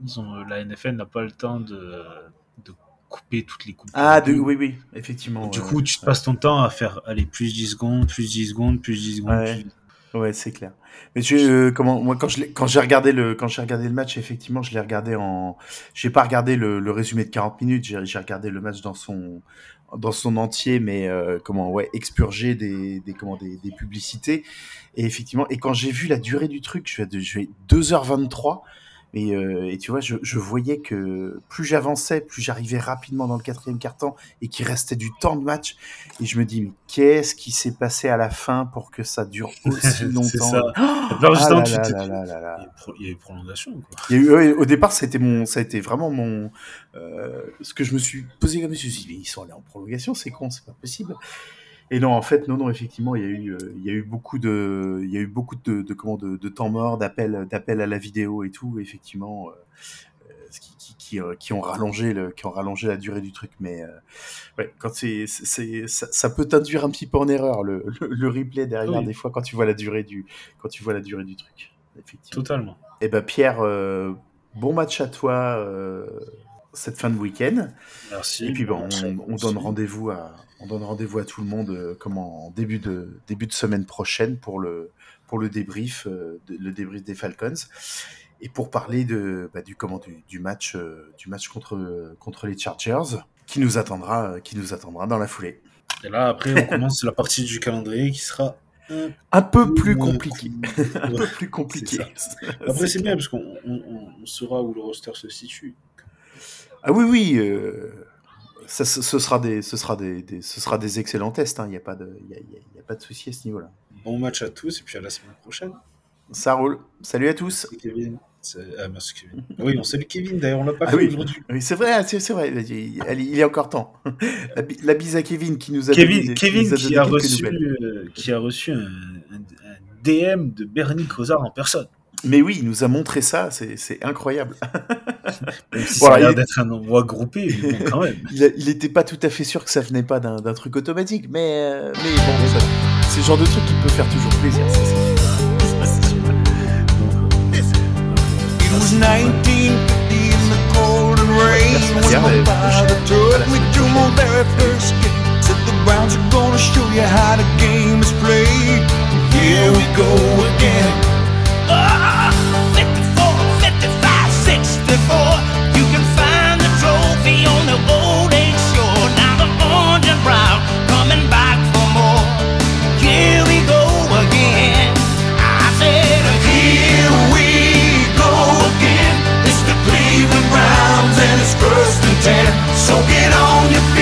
[SPEAKER 3] ils ont, la NFL n'a pas le temps de, de couper toutes les coupes.
[SPEAKER 2] Ah, de, oui, oui, effectivement.
[SPEAKER 3] Du
[SPEAKER 2] ouais,
[SPEAKER 3] coup, tu te passes ton temps à faire, allez, plus 10 secondes, plus 10 secondes, plus 10 secondes.
[SPEAKER 2] Ouais.
[SPEAKER 3] plus-
[SPEAKER 2] Ouais, c'est clair. Mais je, euh, comment, moi, quand je quand j'ai regardé le, quand j'ai regardé le match, effectivement, je l'ai regardé en, j'ai pas regardé le, le résumé de 40 minutes, j'ai regardé le match dans son, dans son entier, mais euh, comment, ouais, expurgé des, des, comment, des, des publicités. Et effectivement, et quand j'ai vu la durée du truc, je suis à de- je vais 2h23. Et, euh, et tu vois, je, je voyais que plus j'avançais, plus j'arrivais rapidement dans le quatrième quart-temps et qu'il restait du temps de match. Et je me dis, mais qu'est-ce qui s'est passé à la fin pour que ça dure aussi
[SPEAKER 3] C'est
[SPEAKER 2] longtemps
[SPEAKER 3] ça. Il y a eu prolongation. Quoi.
[SPEAKER 2] Il y a eu, ouais, au départ, ça a été mon, ça a été vraiment mon, euh, ce que je me suis posé comme je me suis dit, mais ils sont allés en prolongation, c'est con, c'est pas possible. Et non, en fait, non, non, effectivement, il y a eu, euh, il y a eu beaucoup de, il y a eu beaucoup de, de comment, de, de temps mort, d'appels, d'appels à la vidéo et tout, effectivement, euh, euh, qui, qui, qui, euh, qui ont rallongé le, qui ont rallongé la durée du truc. Mais euh, ouais, quand c'est, c'est, ça, ça peut t'induire un petit peu en erreur le, le, le replay derrière
[SPEAKER 3] Oui.
[SPEAKER 2] des fois quand tu vois la durée du, quand tu vois la durée du truc. Effectivement.
[SPEAKER 3] Totalement.
[SPEAKER 2] Eh ben Pierre, euh, bon match à toi cette fin de week-end.
[SPEAKER 3] Merci.
[SPEAKER 2] Et puis bon, on, on donne rendez-vous à on donne rendez-vous à tout le monde euh, comment en début de début de semaine prochaine pour le pour le débrief euh, de- le débrief des Falcons et pour parler de bah, du comment du, du match euh, du match contre contre les Chargers qui nous attendra qui nous attendra dans la foulée.
[SPEAKER 3] Et là, après, on commence la partie du calendrier qui sera un
[SPEAKER 2] Un peu plus compliqué, un peu plus compliqué.
[SPEAKER 3] Après, c'est bien parce qu'on on, on- on saura où le roster se situe.
[SPEAKER 2] Ah oui, oui. euh, ça, ce, ce sera des, ce sera des, des- ce sera des excellents tests. Il n'y a pas de, il y a, y a- y a pas de souci à ce niveau-là.
[SPEAKER 3] Bon match à tous et puis à la semaine prochaine.
[SPEAKER 2] Ça roule. Salut à tous.
[SPEAKER 3] Merci Kevin. C'est- Ah, merci Kevin. Oui, on salue Kevin d'ailleurs, on l'a pas
[SPEAKER 2] Ah
[SPEAKER 3] fait
[SPEAKER 2] oui.
[SPEAKER 3] aujourd'hui.
[SPEAKER 2] Oui, c'est vrai, c'est vrai. Il, est encore temps. La, la bise à Kevin qui nous a
[SPEAKER 3] Kevin,
[SPEAKER 2] donné,
[SPEAKER 3] Kevin
[SPEAKER 2] a
[SPEAKER 3] qui, a reçu, euh, qui a reçu un, un- un DM de Bernie Cosard en personne.
[SPEAKER 2] Mais oui, il nous a montré ça. C'est c'est incroyable.
[SPEAKER 3] Même si
[SPEAKER 2] Voilà,
[SPEAKER 3] ça a l'air
[SPEAKER 2] il-
[SPEAKER 3] d'être un envoi groupé, mais bon, quand même.
[SPEAKER 2] Il n'était pas tout à fait sûr que ça venait pas d'un d'un truc automatique, mais, euh, mais bon, ça- c'est le genre de truc qui peut faire toujours plaisir. ça, c'est sûr. Ça, c'est sûr.
[SPEAKER 5] It was 1950 in the cold and rain when
[SPEAKER 2] Yeah,
[SPEAKER 5] my
[SPEAKER 2] man.
[SPEAKER 5] father took me to my very first game. Said the Browns are gonna show you how the game is played. Here we go again. First and ten. So get on your